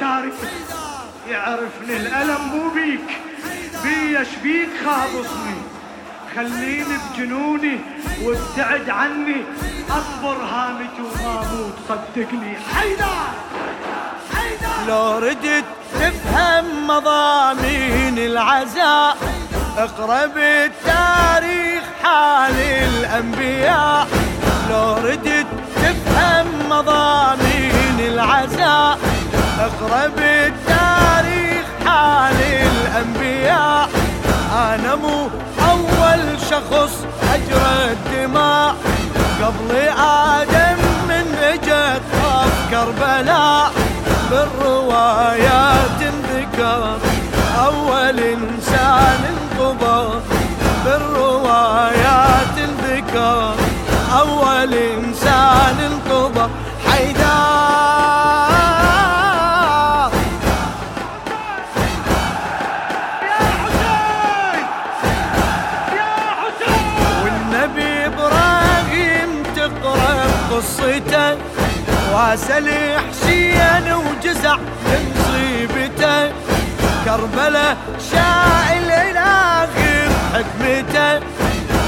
التاريخ يعرفني الألم مو بيك. بي بيك خابصني خليني بجنوني وابتعد عني. أصبر هامتي وما أموت صدقني. حيدر! لو ردت تفهم مضامين العزاء اقرا بالتاريخ حال الأنبياء. لو ردت تفهم مضامين العزاء اقرا بالتاريخ حال الأنبياء. أنا مو أول شخص أجرى الدماء. قبل آدم من اجت كربلاء. بالروايات ذكر أول إنسان انقبض. بالروايات ذكر أول إنسان انقبض. حيدر قصته واسل حسين وجزع مصيبته كربلة شائل الآخر حكمته.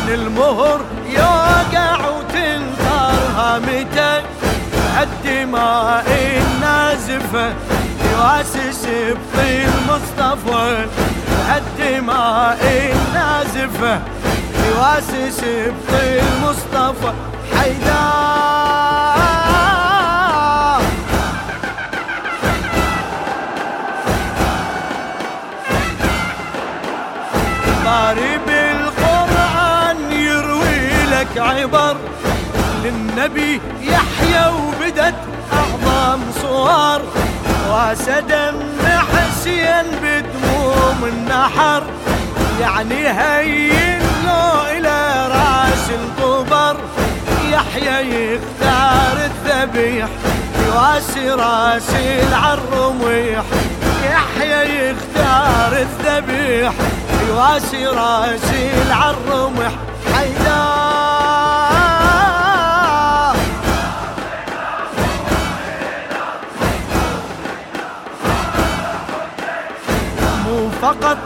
للمهر يوقع وتنثر هامته. الدماء النازفة يواسس بطيل مصطفى الدماء النازفة يواسس بطيل مصطفى حيدر باري بالقرآن يروي لك عبر للنبي يحيى وبدت أعظم صور وسدم حسين بدموم النحر. يعني هين لو إلى رأس القبر. يحيى يختار الذبيح يواسي راسي العالرميح يحيى يختار الذبيح. يواسي راسي العالرمح حيدر. مو فقط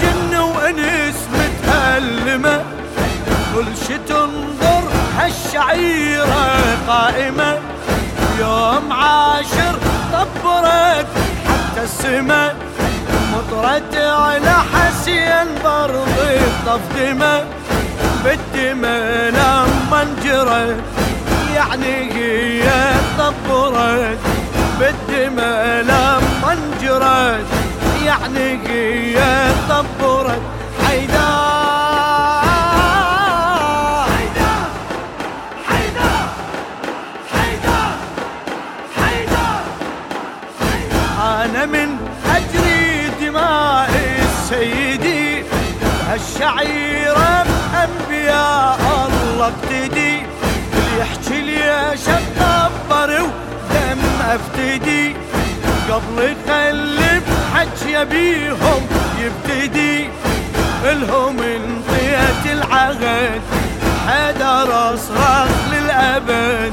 جن وإنس متألمة كل شي تنظر هالشعيرة قائمة. يوم عاشر طبرت حتى السماء مطرت على حسين برضي طف دمه بالدماء لما انجرت يعني هي طبرت بالدماء لما انجرت يعني هي طبرت من اجري دماء السيدي هالشعيرة انبياء الله ابتدي اللي يحكي لي شطبر ودم أفتدي. قبل يخلف حكي بيهم يبتدي. الهم انطيت العهد حدر اصرخ للأبد.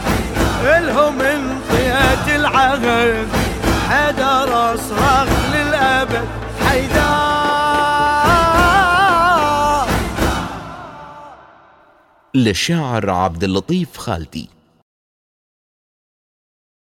الهم انطيت العهد اصرخ للأبد حيدر. للشاعر عبد اللطيف خالدي